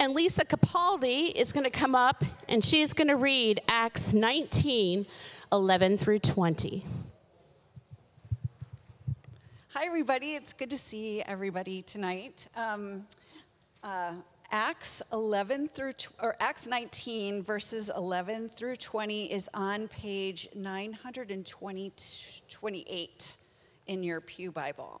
And Lisa Capaldi is going to come up and she's going to read Acts 19 11 through 20. Hi, everybody. It's good to see everybody tonight. Um, uh, Acts 11 through, or Acts 19, verses 11 through 20 is on page 928 in your Pew Bible.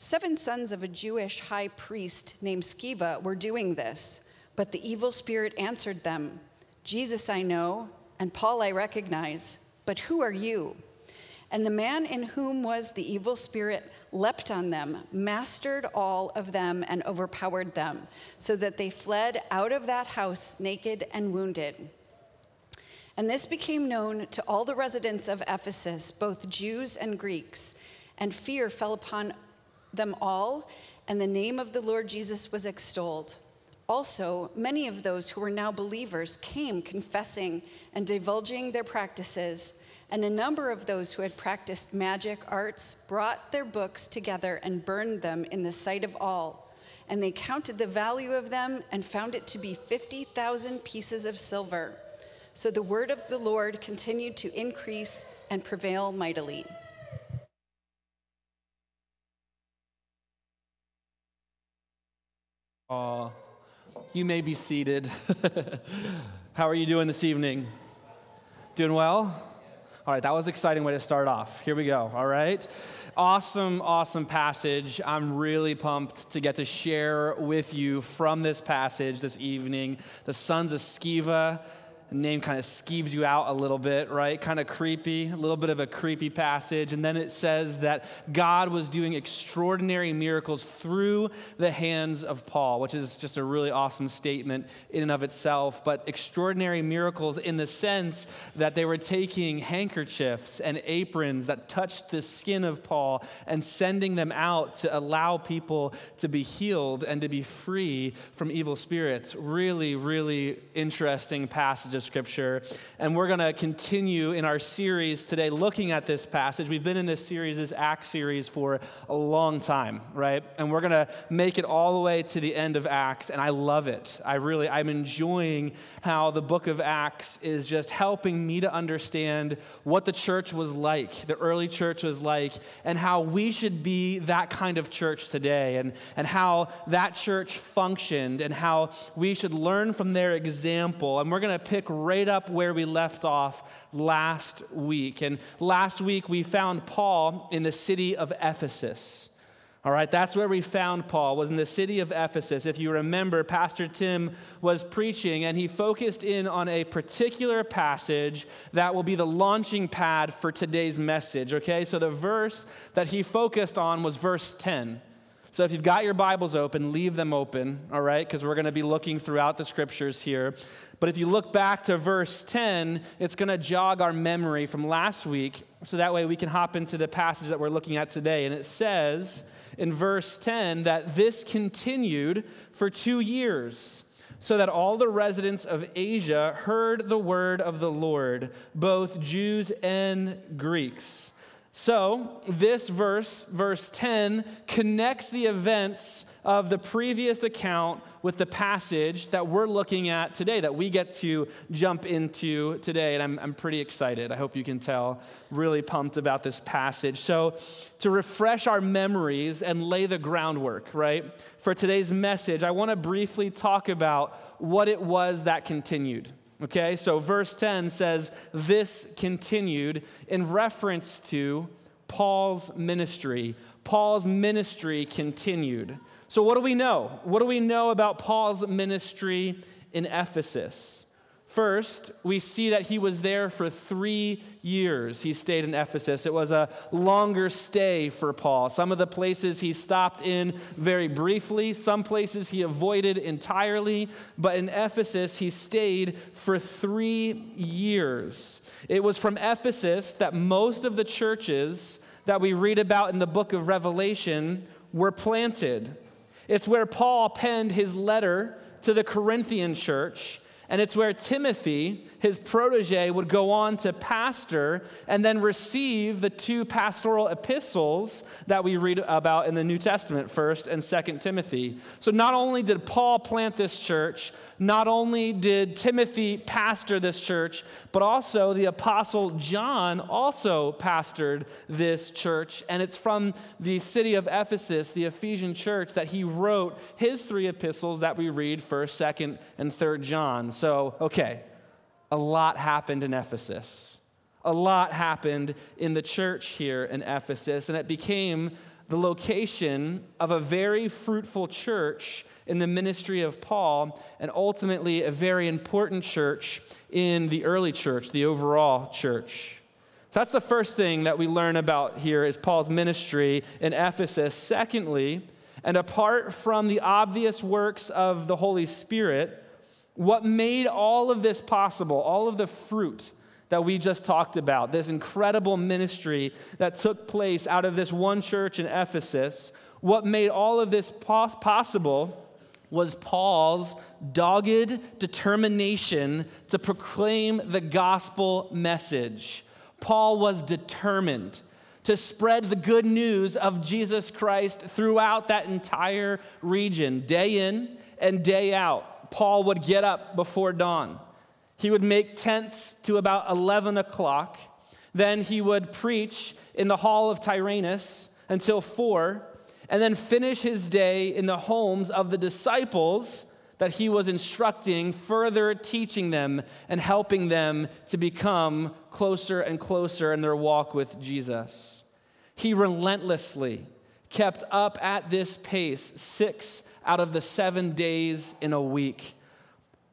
Seven sons of a Jewish high priest named Sceva were doing this, but the evil spirit answered them, Jesus I know, and Paul I recognize, but who are you? And the man in whom was the evil spirit leapt on them, mastered all of them, and overpowered them, so that they fled out of that house naked and wounded. And this became known to all the residents of Ephesus, both Jews and Greeks, and fear fell upon them all, and the name of the Lord Jesus was extolled. Also, many of those who were now believers came confessing and divulging their practices and a number of those who had practiced magic arts brought their books together and burned them in the sight of all. And they counted the value of them and found it to be 50,000 pieces of silver. So the word of the Lord continued to increase and prevail mightily. Uh, you may be seated. How are you doing this evening? Doing well? All right, that was an exciting way to start off. Here we go. All right. Awesome, awesome passage. I'm really pumped to get to share with you from this passage this evening. The sons of Sceva name kind of skeeves you out a little bit, right? Kind of creepy, a little bit of a creepy passage. And then it says that God was doing extraordinary miracles through the hands of Paul, which is just a really awesome statement in and of itself. But extraordinary miracles in the sense that they were taking handkerchiefs and aprons that touched the skin of Paul and sending them out to allow people to be healed and to be free from evil spirits. Really, really interesting passage of Scripture. And we're going to continue in our series today looking at this passage. We've been in this series, this Acts series, for a long time, right? And we're going to make it all the way to the end of Acts. And I love it. I really, I'm enjoying how the book of Acts is just helping me to understand what the church was like, the early church was like, and how we should be that kind of church today, and, and how that church functioned, and how we should learn from their example. And we're going to pick right up where we left off last week. And last week we found Paul in the city of Ephesus. All right, that's where we found Paul, was in the city of Ephesus. If you remember, Pastor Tim was preaching and he focused in on a particular passage that will be the launching pad for today's message, okay? So the verse that he focused on was verse 10. So if you've got your Bibles open, leave them open, all right? Because we're going to be looking throughout the scriptures here. But if you look back to verse 10, it's going to jog our memory from last week. So that way we can hop into the passage that we're looking at today. And it says in verse 10 that this continued for two years so that all the residents of Asia heard the word of the Lord, both Jews and Greeks. So, this verse, verse 10, connects the events of the previous account with the passage that we're looking at today, that we get to jump into today. And I'm, I'm pretty excited. I hope you can tell. Really pumped about this passage. So, to refresh our memories and lay the groundwork, right, for today's message, I want to briefly talk about what it was that continued. Okay, so verse 10 says, This continued in reference to Paul's ministry. Paul's ministry continued. So, what do we know? What do we know about Paul's ministry in Ephesus? First, we see that he was there for three years. He stayed in Ephesus. It was a longer stay for Paul. Some of the places he stopped in very briefly, some places he avoided entirely, but in Ephesus, he stayed for three years. It was from Ephesus that most of the churches that we read about in the book of Revelation were planted. It's where Paul penned his letter to the Corinthian church. And it's where Timothy, his protege, would go on to pastor and then receive the two pastoral epistles that we read about in the New Testament, 1st and 2nd Timothy. So not only did Paul plant this church, not only did Timothy pastor this church, but also the apostle John also pastored this church. And it's from the city of Ephesus, the Ephesian church, that he wrote his three epistles that we read, 1st, 2nd, and 3rd John. So, okay, a lot happened in Ephesus. A lot happened in the church here in Ephesus, and it became the location of a very fruitful church in the ministry of Paul, and ultimately a very important church in the early church, the overall church. So that's the first thing that we learn about here is Paul's ministry in Ephesus. Secondly, and apart from the obvious works of the Holy Spirit, what made all of this possible, all of the fruit that we just talked about, this incredible ministry that took place out of this one church in Ephesus, what made all of this pos- possible was Paul's dogged determination to proclaim the gospel message. Paul was determined to spread the good news of Jesus Christ throughout that entire region, day in and day out. Paul would get up before dawn. He would make tents to about 11 o'clock. Then he would preach in the hall of Tyrannus until 4 and then finish his day in the homes of the disciples that he was instructing, further teaching them and helping them to become closer and closer in their walk with Jesus. He relentlessly kept up at this pace six out of the seven days in a week.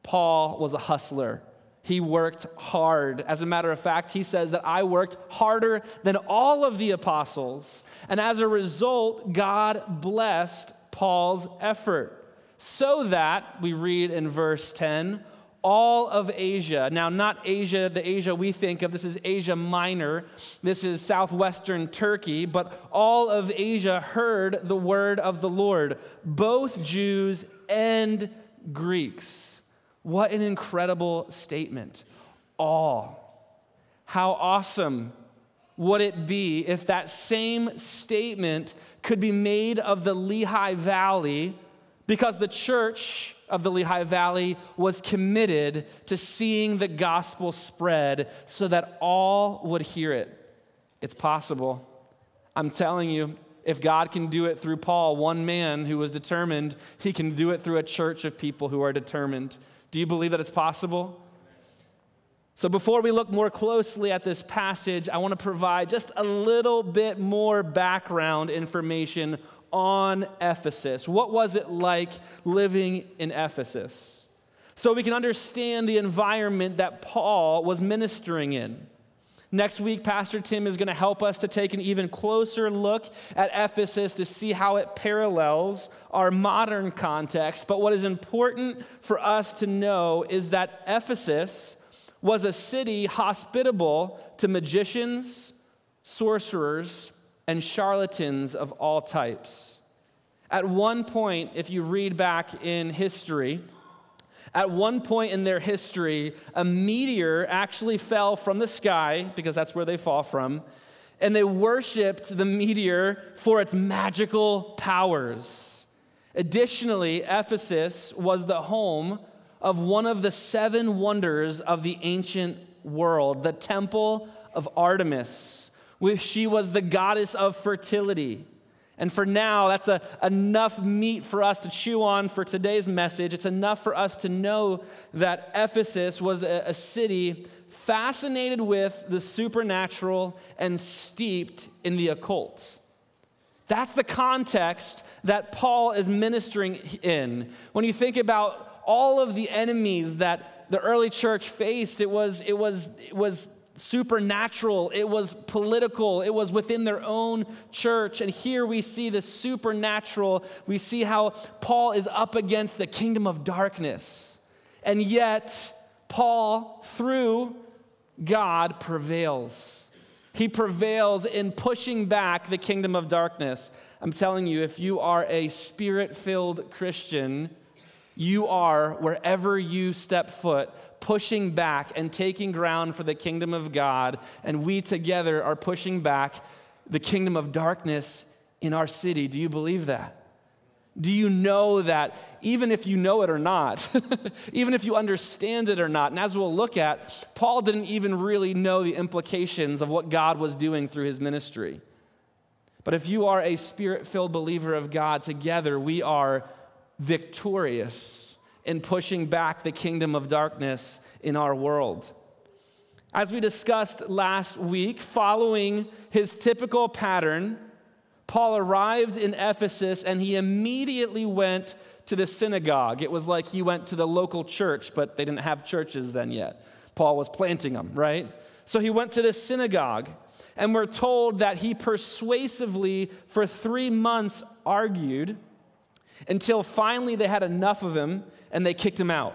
Paul was a hustler. He worked hard. As a matter of fact, he says that I worked harder than all of the apostles. And as a result, God blessed Paul's effort. So that, we read in verse 10, all of Asia, now not Asia, the Asia we think of, this is Asia Minor, this is southwestern Turkey, but all of Asia heard the word of the Lord, both Jews and Greeks. What an incredible statement. All. How awesome would it be if that same statement could be made of the Lehigh Valley because the church of the Lehigh Valley was committed to seeing the gospel spread so that all would hear it. It's possible. I'm telling you, if God can do it through Paul, one man who was determined, he can do it through a church of people who are determined. Do you believe that it's possible? So, before we look more closely at this passage, I want to provide just a little bit more background information on Ephesus. What was it like living in Ephesus? So we can understand the environment that Paul was ministering in. Next week, Pastor Tim is going to help us to take an even closer look at Ephesus to see how it parallels our modern context. But what is important for us to know is that Ephesus was a city hospitable to magicians, sorcerers, and charlatans of all types. At one point, if you read back in history, at one point in their history, a meteor actually fell from the sky, because that's where they fall from, and they worshiped the meteor for its magical powers. Additionally, Ephesus was the home of one of the seven wonders of the ancient world, the Temple of Artemis. She was the goddess of fertility. And for now, that's a, enough meat for us to chew on for today's message. It's enough for us to know that Ephesus was a, a city fascinated with the supernatural and steeped in the occult. That's the context that Paul is ministering in. When you think about all of the enemies that the early church faced. It was, it was, it was supernatural, it was political, it was within their own church. And here we see the supernatural. We see how Paul is up against the kingdom of darkness. And yet, Paul, through God, prevails. He prevails in pushing back the kingdom of darkness. I'm telling you, if you are a spirit filled Christian, you are, wherever you step foot, pushing back and taking ground for the kingdom of God. And we together are pushing back the kingdom of darkness in our city. Do you believe that? Do you know that even if you know it or not, even if you understand it or not? And as we'll look at, Paul didn't even really know the implications of what God was doing through his ministry. But if you are a spirit filled believer of God, together we are victorious in pushing back the kingdom of darkness in our world. As we discussed last week, following his typical pattern, Paul arrived in Ephesus and he immediately went to the synagogue. It was like he went to the local church, but they didn't have churches then yet. Paul was planting them, right? So he went to the synagogue, and we're told that he persuasively, for three months, argued until finally they had enough of him and they kicked him out.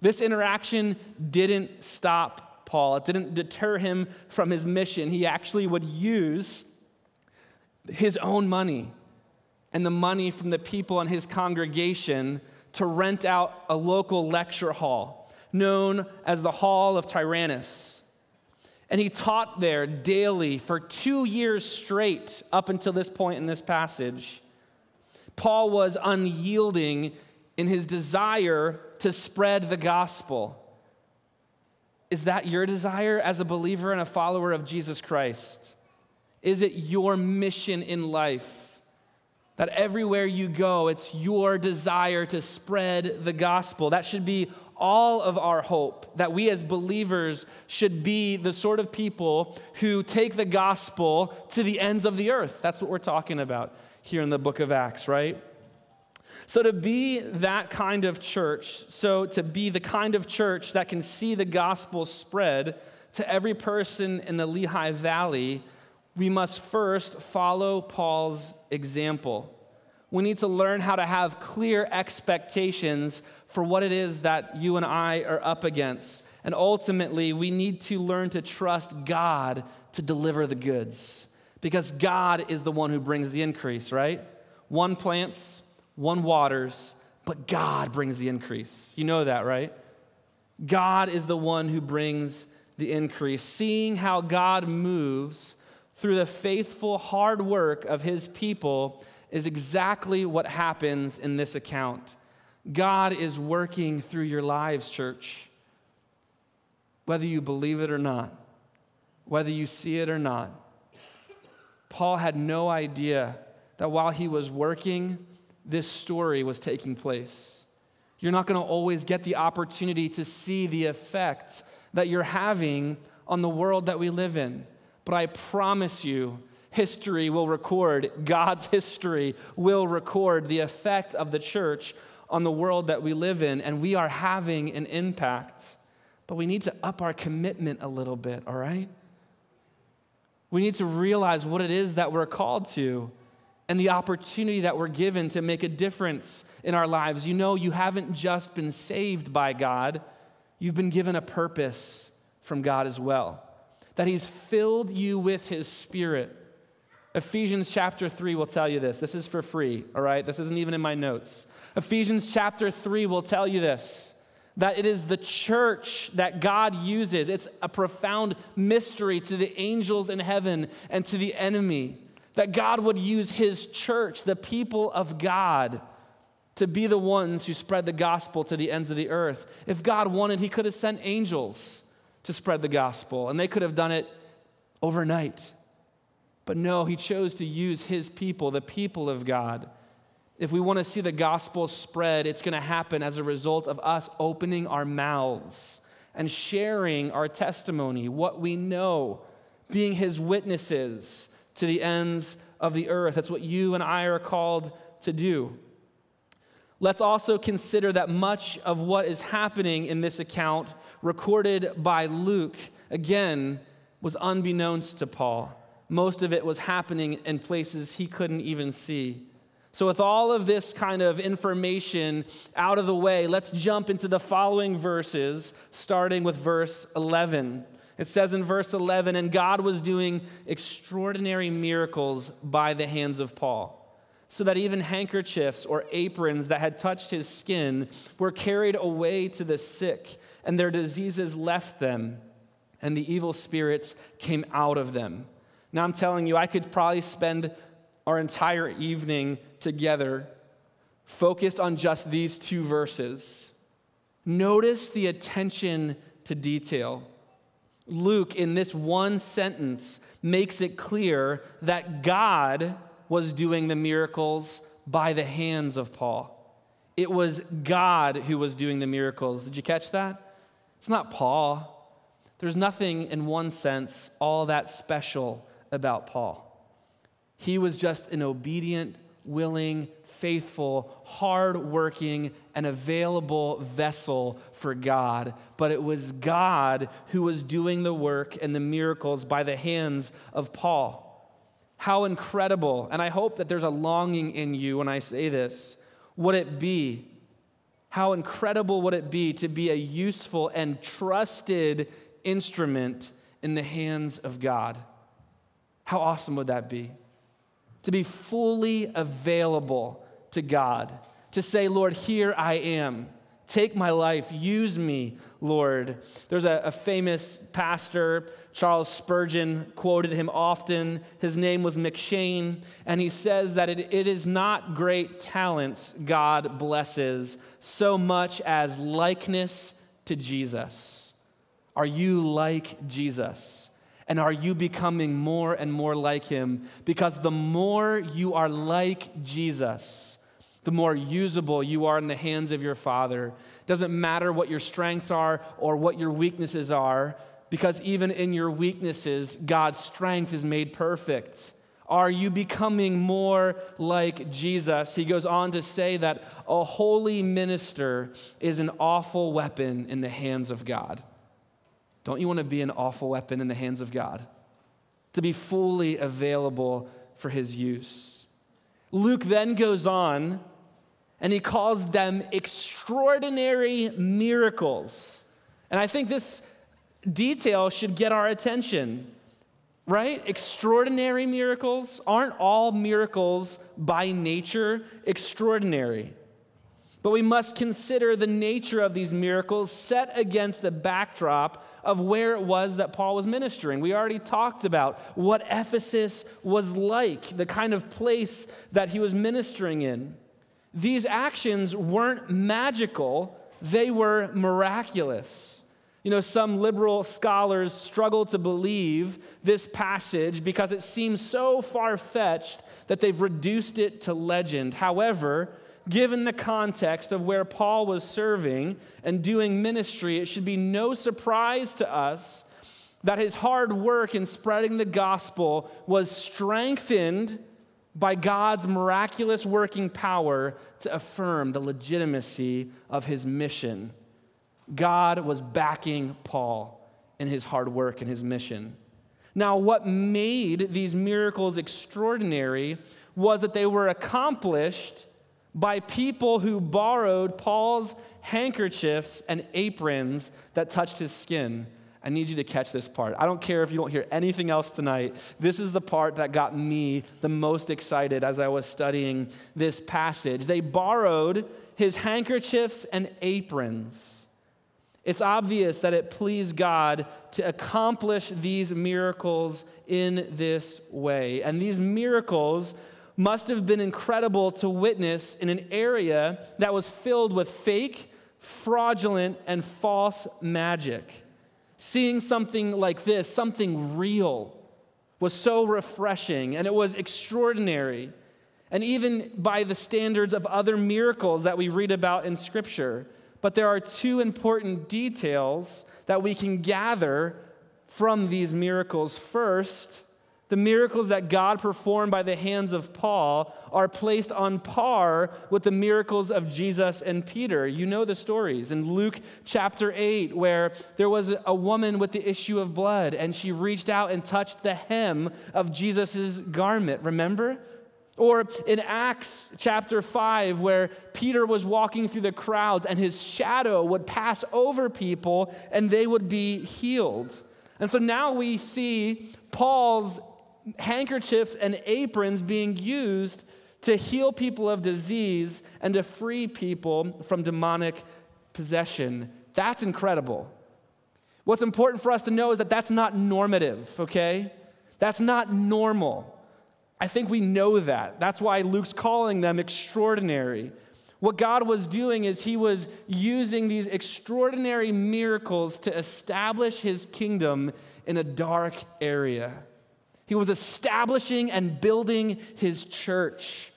This interaction didn't stop Paul, it didn't deter him from his mission. He actually would use his own money and the money from the people in his congregation to rent out a local lecture hall known as the Hall of Tyrannus. And he taught there daily for two years straight up until this point in this passage. Paul was unyielding in his desire to spread the gospel. Is that your desire as a believer and a follower of Jesus Christ? Is it your mission in life? That everywhere you go, it's your desire to spread the gospel. That should be all of our hope. That we as believers should be the sort of people who take the gospel to the ends of the earth. That's what we're talking about here in the book of Acts, right? So, to be that kind of church, so to be the kind of church that can see the gospel spread to every person in the Lehigh Valley, we must first follow Paul's example. We need to learn how to have clear expectations for what it is that you and I are up against. And ultimately, we need to learn to trust God to deliver the goods because God is the one who brings the increase, right? One plants, one waters, but God brings the increase. You know that, right? God is the one who brings the increase. Seeing how God moves through the faithful hard work of his people is exactly what happens in this account. God is working through your lives, church. Whether you believe it or not, whether you see it or not. Paul had no idea that while he was working, this story was taking place. You're not going to always get the opportunity to see the effect that you're having on the world that we live in. But I promise you, history will record, God's history will record the effect of the church on the world that we live in, and we are having an impact. But we need to up our commitment a little bit, all right? We need to realize what it is that we're called to and the opportunity that we're given to make a difference in our lives. You know, you haven't just been saved by God, you've been given a purpose from God as well. That He's filled you with His Spirit. Ephesians chapter 3 will tell you this. This is for free, all right? This isn't even in my notes. Ephesians chapter 3 will tell you this that it is the church that God uses. It's a profound mystery to the angels in heaven and to the enemy that God would use his church, the people of God, to be the ones who spread the gospel to the ends of the earth. If God wanted, he could have sent angels to spread the gospel, and they could have done it overnight. But no, he chose to use his people, the people of God. If we want to see the gospel spread, it's going to happen as a result of us opening our mouths and sharing our testimony, what we know, being his witnesses to the ends of the earth. That's what you and I are called to do. Let's also consider that much of what is happening in this account, recorded by Luke, again, was unbeknownst to Paul. Most of it was happening in places he couldn't even see. So, with all of this kind of information out of the way, let's jump into the following verses, starting with verse 11. It says in verse 11, and God was doing extraordinary miracles by the hands of Paul so that even handkerchiefs or aprons that had touched his skin were carried away to the sick, and their diseases left them, and the evil spirits came out of them. Now, I'm telling you, I could probably spend our entire evening together focused on just these two verses. Notice the attention to detail. Luke, in this one sentence, makes it clear that God was doing the miracles by the hands of Paul. It was God who was doing the miracles. Did you catch that? It's not Paul. There's nothing, in one sense, all that special about Paul. He was just an obedient, willing, faithful, hardworking, and available vessel for God. But it was God who was doing the work and the miracles by the hands of Paul. How incredible, and I hope that there's a longing in you when I say this, would it be? How incredible would it be to be a useful and trusted instrument in the hands of God? How awesome would that be? To be fully available to God, to say, Lord, here I am. Take my life, use me, Lord. There's a, a, famous pastor, Charles Spurgeon, quoted him often. His name was M'Cheyne, and he says that it, it is not great talents God blesses so much as likeness to Jesus. Are you like Jesus? And are you becoming more and more like him? Because the more you are like Jesus, the more usable you are in the hands of your Father. Doesn't matter what your strengths are or what your weaknesses are, because even in your weaknesses, God's strength is made perfect. Are you becoming more like Jesus? He goes on to say that a holy minister is an awful weapon in the hands of God. Don't you want to be an awful weapon in the hands of God? To be fully available for his use. Luke then goes on and he calls them extraordinary miracles. And I think this detail should get our attention, right? Extraordinary miracles. Aren't all miracles by nature extraordinary? But we must consider the nature of these miracles set against the backdrop of where it was that Paul was ministering. We already talked about what Ephesus was like, the kind of place that he was ministering in. These actions weren't magical, they were miraculous. You know, some liberal scholars struggle to believe this passage because it seems so far fetched that they've reduced it to legend. However, given the context of where Paul was serving and doing ministry, it should be no surprise to us that his hard work in spreading the gospel was strengthened by God's miraculous working power to affirm the legitimacy of his mission. God was backing Paul in his hard work and his mission. Now, what made these miracles extraordinary was that they were accomplished by people who borrowed Paul's handkerchiefs and aprons that touched his skin. I need you to catch this part. I don't care if you don't hear anything else tonight. This is the part that got me the most excited as I was studying this passage. They borrowed his handkerchiefs and aprons. It's obvious that it pleased God to accomplish these miracles in this way. And these miracles must have been incredible to witness in an area that was filled with fake, fraudulent, and false magic. Seeing something like this, something real, was so refreshing and it was extraordinary. And even by the standards of other miracles that we read about in Scripture. But there are two important details that we can gather from these miracles. First, The miracles that God performed by the hands of Paul are placed on par with the miracles of Jesus and Peter. You know the stories in Luke chapter 8, where there was a woman with the issue of blood, and she reached out and touched the hem of Jesus' garment. Remember? Or in Acts chapter 5, where Peter was walking through the crowds and his shadow would pass over people and they would be healed. And so now we see Paul's handkerchiefs and aprons being used to heal people of disease and to free people from demonic possession. That's incredible. What's important for us to know is that that's not normative, okay? That's not normal. I think we know that. That's why Luke's calling them extraordinary. What God was doing is he was using these extraordinary miracles to establish his kingdom in a dark area. He was establishing and building his church.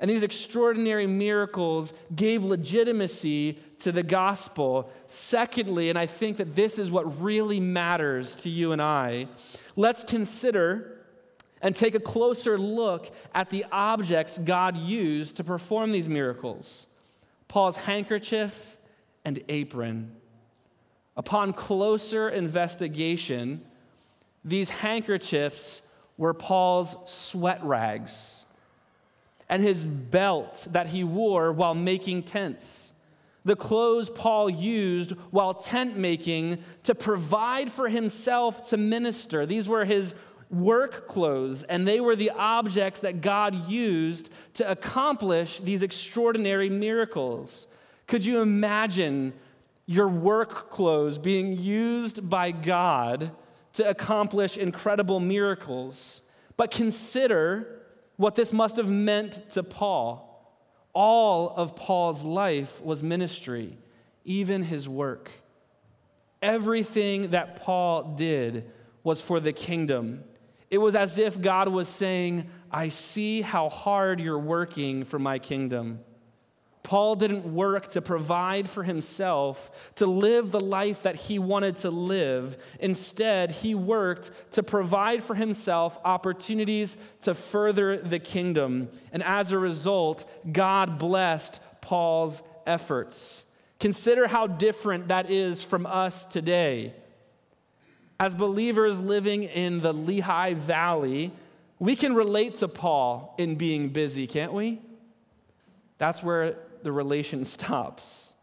And these extraordinary miracles gave legitimacy to the gospel. Secondly, and I think that this is what really matters to you and I, let's consider and take a closer look at the objects God used to perform these miracles Paul's handkerchief and apron. Upon closer investigation, these handkerchiefs were Paul's sweat rags and his belt that he wore while making tents. The clothes Paul used while tent making to provide for himself to minister. These were his work clothes, and they were the objects that God used to accomplish these extraordinary miracles. Could you imagine your work clothes being used by God to accomplish incredible miracles. But consider what this must have meant to Paul. All of Paul's life was ministry, even his work. Everything that Paul did was for the kingdom. It was as if God was saying, I see how hard you're working for my kingdom. Paul didn't work to provide for himself, to live the life that he wanted to live. Instead, he worked to provide for himself opportunities to further the kingdom. And as a result, God blessed Paul's efforts. Consider how different that is from us today. As believers living in the Lehigh Valley, we can relate to Paul in being busy, can't we? That's where the relation stops.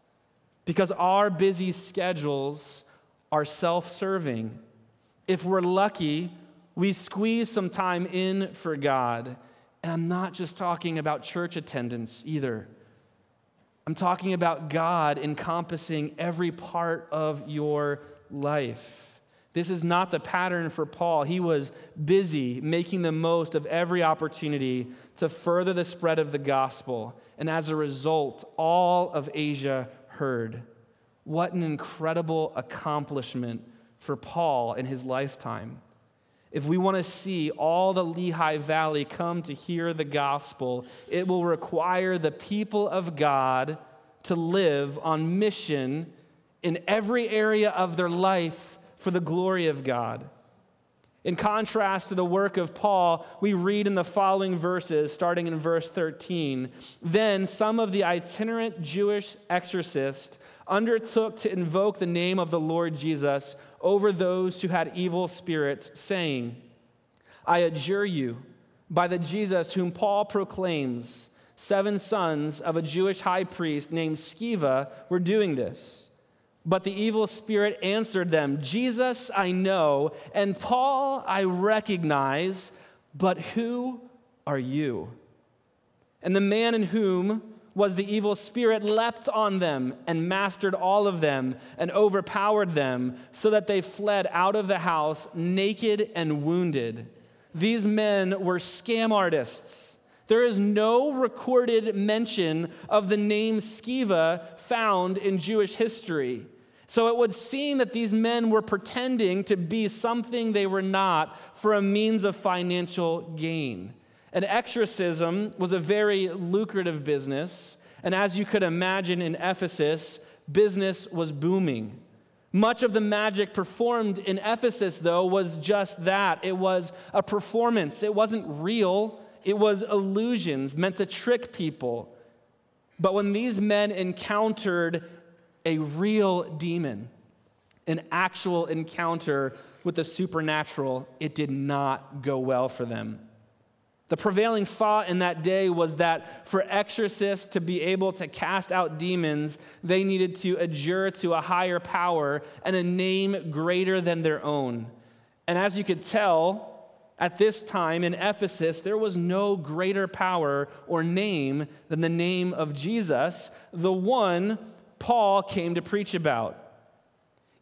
Because our busy schedules are self serving. If we're lucky, we squeeze some time in for God. And I'm not just talking about church attendance either. I'm talking about God encompassing every part of your life. This is not the pattern for Paul. He was busy making the most of every opportunity to further the spread of the gospel. And as a result, all of Asia heard. What an incredible accomplishment for Paul in his lifetime. If we want to see all the Lehigh Valley come to hear the gospel, it will require the people of God to live on mission in every area of their life for the glory of God. In contrast to the work of Paul, we read in the following verses, starting in verse 13 Then some of the itinerant Jewish exorcists undertook to invoke the name of the Lord Jesus over those who had evil spirits, saying, I adjure you, by the Jesus whom Paul proclaims, seven sons of a Jewish high priest named Sceva were doing this. But the evil spirit answered them Jesus I know, and Paul I recognize, but who are you? And the man in whom was the evil spirit leapt on them and mastered all of them and overpowered them, so that they fled out of the house naked and wounded. These men were scam artists. There is no recorded mention of the name Sceva found in Jewish history. So it would seem that these men were pretending to be something they were not for a means of financial gain. And exorcism was a very lucrative business. And as you could imagine in Ephesus, business was booming. Much of the magic performed in Ephesus, though, was just that. It was a performance. It wasn't real, it was illusions meant to trick people. But when these men encountered a real demon, an actual encounter with the supernatural, it did not go well for them. The prevailing thought in that day was that for exorcists to be able to cast out demons, they needed to adjure to a higher power and a name greater than their own. And as you could tell, at this time in Ephesus, there was no greater power or name than the name of Jesus, the one Paul came to preach about.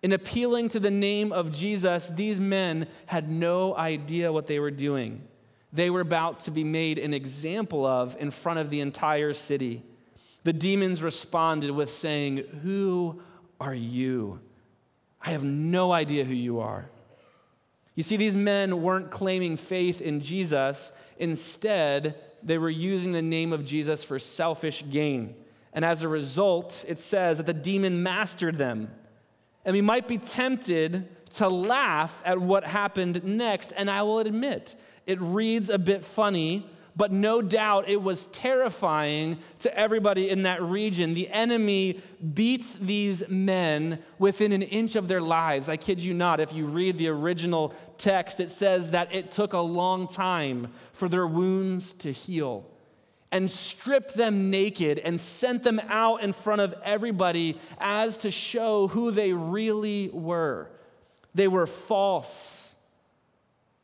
In appealing to the name of Jesus, these men had no idea what they were doing they were about to be made an example of in front of the entire city. The demons responded with saying, Who are you? I have no idea who you are. You see, these men weren't claiming faith in Jesus. Instead, they were using the name of Jesus for selfish gain. And as a result, it says that the demon mastered them. And we might be tempted to laugh at what happened next. And I will admit, it reads a bit funny, but no doubt it was terrifying to everybody in that region. The enemy beats these men within an inch of their lives. I kid you not. If you read the original text, it says that it took a long time for their wounds to heal and stripped them naked and sent them out in front of everybody as to show who they really were. They were false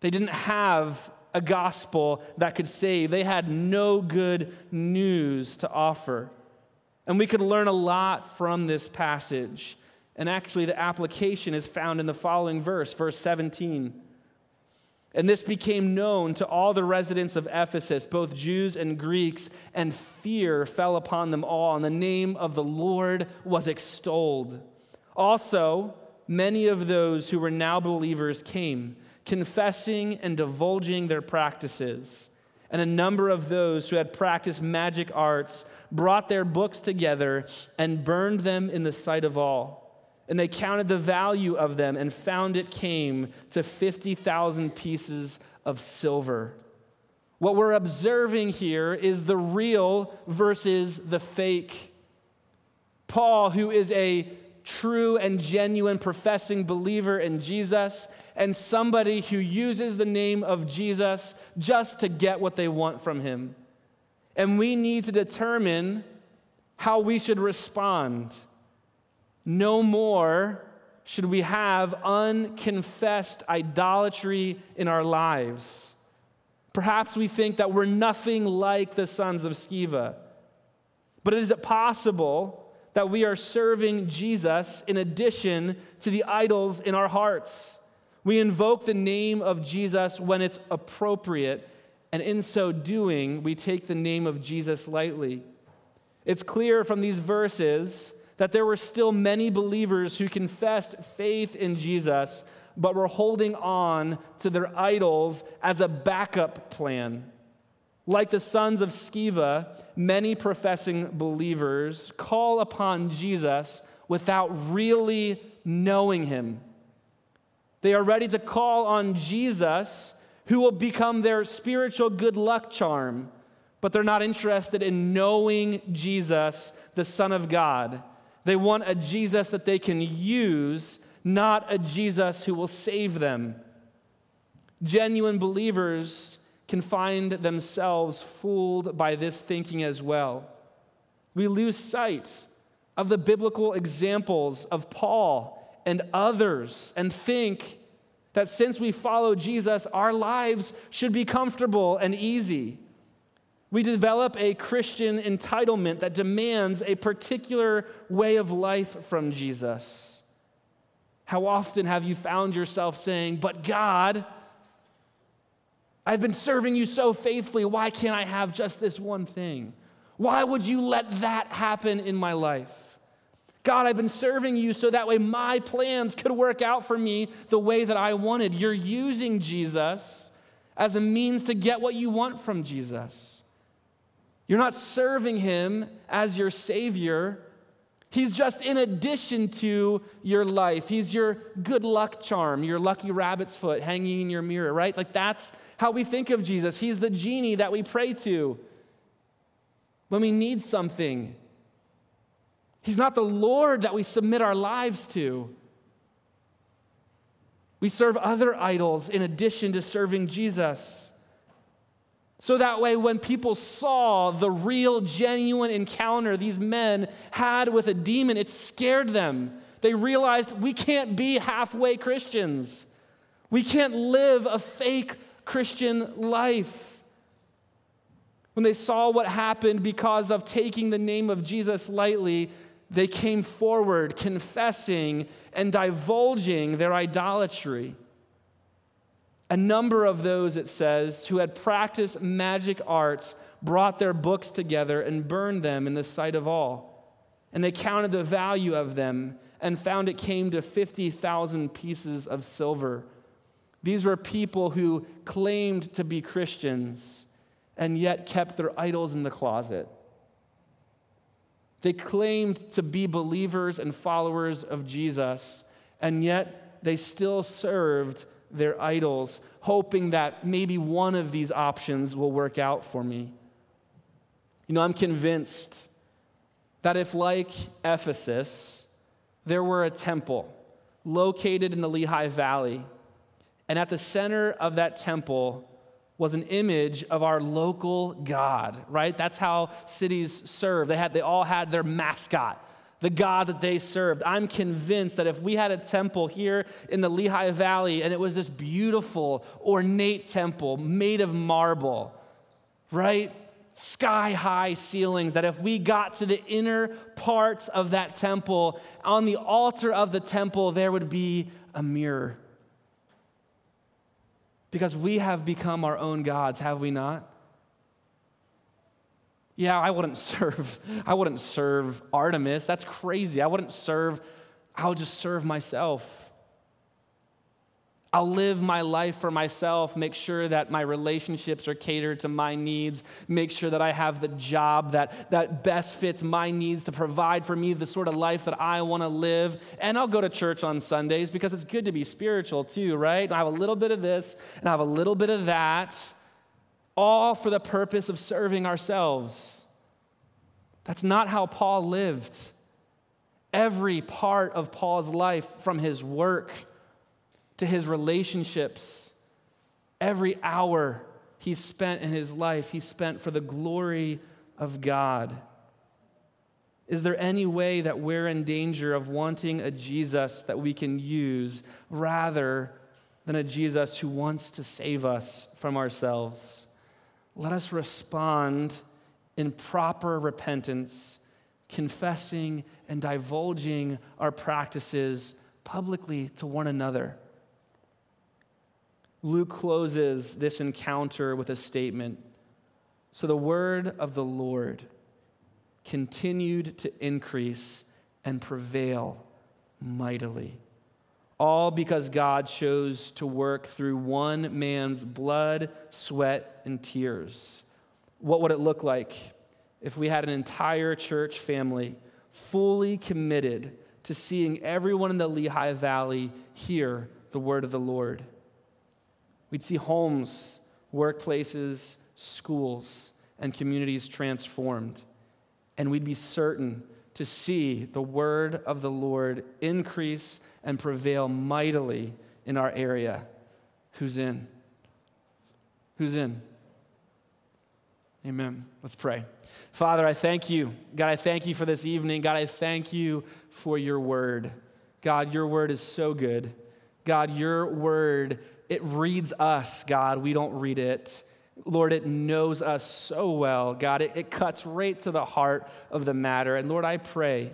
they didn't have a gospel that could save, they had no good news to offer. And we could learn a lot from this passage. And actually, the application is found in the following verse, verse 17. And this became known to all the residents of Ephesus, both Jews and Greeks, and fear fell upon them all, and the name of the Lord was extolled. Also, many of those who were now believers came confessing and divulging their practices. And a number of those who had practiced magic arts brought their books together and burned them in the sight of all. And they counted the value of them and found it came to 50,000 pieces of silver. What we're observing here is the real versus the fake. Paul, who is a true and genuine professing believer in Jesus and somebody who uses the name of Jesus just to get what they want from him. And we need to determine how we should respond. No more should we have unconfessed idolatry in our lives. Perhaps we think that we're nothing like the sons of Sceva. But is it possible that we are serving Jesus in addition to the idols in our hearts. We invoke the name of Jesus when it's appropriate, and in so doing, we take the name of Jesus lightly. It's clear from these verses that there were still many believers who confessed faith in Jesus, but were holding on to their idols as a backup plan. Like the sons of Sceva, many professing believers call upon Jesus without really knowing him. They are ready to call on Jesus, who will become their spiritual good luck charm, but they're not interested in knowing Jesus, the Son of God. They want a Jesus that they can use, not a Jesus who will save them. Genuine believers can find themselves fooled by this thinking as well. We lose sight of the biblical examples of Paul and others and think that since we follow Jesus, our lives should be comfortable and easy. We develop a Christian entitlement that demands a particular way of life from Jesus. How often have you found yourself saying, But God, I've been serving you so faithfully. Why can't I have just this one thing? Why would you let that happen in my life? God, I've been serving you so that way my plans could work out for me the way that I wanted. You're using Jesus as a means to get what you want from Jesus. You're not serving him as your Savior, He's just in addition to your life. He's your good luck charm, your lucky rabbit's foot hanging in your mirror, right? Like that's how we think of Jesus. He's the genie that we pray to when we need something. He's not the Lord that we submit our lives to. We serve other idols in addition to serving Jesus. So that way, when people saw the real, genuine encounter these men had with a demon, it scared them. They realized we can't be halfway Christians. We can't live a fake Christian life. When they saw what happened because of taking the name of Jesus lightly, they came forward confessing and divulging their idolatry. A number of those, it says, who had practiced magic arts brought their books together and burned them in the sight of all. And they counted the value of them and found it came to 50,000 pieces of silver. These were people who claimed to be Christians and yet kept their idols in the closet. They claimed to be believers and followers of Jesus, and yet they still served their idols, hoping that maybe one of these options will work out for me. You know, I'm convinced that if, like Ephesus, there were a temple located in the Lehigh Valley, and at the center of that temple was an image of our local God, right? That's how cities serve. They, had, they all had their mascot the God that they served. I'm convinced that if we had a temple here in the Lehigh Valley and it was this beautiful, ornate temple made of marble, right? Sky high ceilings, that if we got to the inner parts of that temple, on the altar of the temple, there would be a mirror. Because we have become our own gods, have we not? Yeah, I wouldn't serve, I wouldn't serve Artemis. That's crazy. I wouldn't serve, I'll just serve myself. I'll live my life for myself, make sure that my relationships are catered to my needs, make sure that I have the job that, that best fits my needs to provide for me the sort of life that I want to live. And I'll go to church on Sundays because it's good to be spiritual too, right? I have a little bit of this and I have a little bit of that all for the purpose of serving ourselves. That's not how Paul lived. Every part of Paul's life, from his work to his relationships, every hour he spent in his life, he spent for the glory of God. Is there any way that we're in danger of wanting a Jesus that we can use rather than a Jesus who wants to save us from ourselves? Let us respond in proper repentance, confessing and divulging our practices publicly to one another. Luke closes this encounter with a statement So the word of the Lord continued to increase and prevail mightily all because God chose to work through one man's blood, sweat, and tears. What would it look like if we had an entire church family fully committed to seeing everyone in the Lehigh Valley hear the word of the Lord? We'd see homes, workplaces, schools, and communities transformed. And we'd be certain to see the word of the Lord increase and prevail mightily in our area. Who's in? Who's in? Amen. Let's pray. Father, I thank you. God, I thank you for this evening. God, I thank you for your word. God, your word is so good. God, your word, it reads us, God. We don't read it. Lord, it knows us so well. God, it, it cuts right to the heart of the matter. And Lord, I pray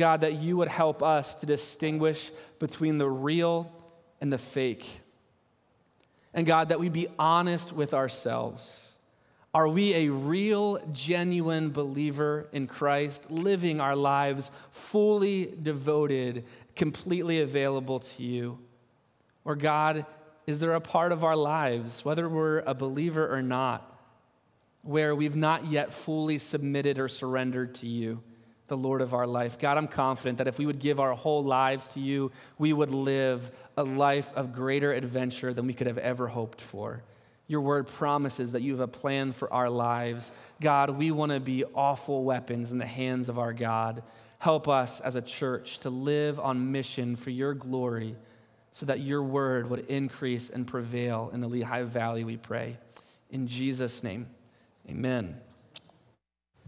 God, that you would help us to distinguish between the real and the fake. And God, that we be honest with ourselves. Are we a real, genuine believer in Christ, living our lives fully devoted, completely available to you? Or, God, is there a part of our lives, whether we're a believer or not, where we've not yet fully submitted or surrendered to you? The Lord of our life. God, I'm confident that if we would give our whole lives to you, we would live a life of greater adventure than we could have ever hoped for. Your word promises that you have a plan for our lives. God, we want to be awful weapons in the hands of our God. Help us as a church to live on mission for your glory so that your word would increase and prevail in the Lehigh Valley, we pray. In Jesus' name, amen.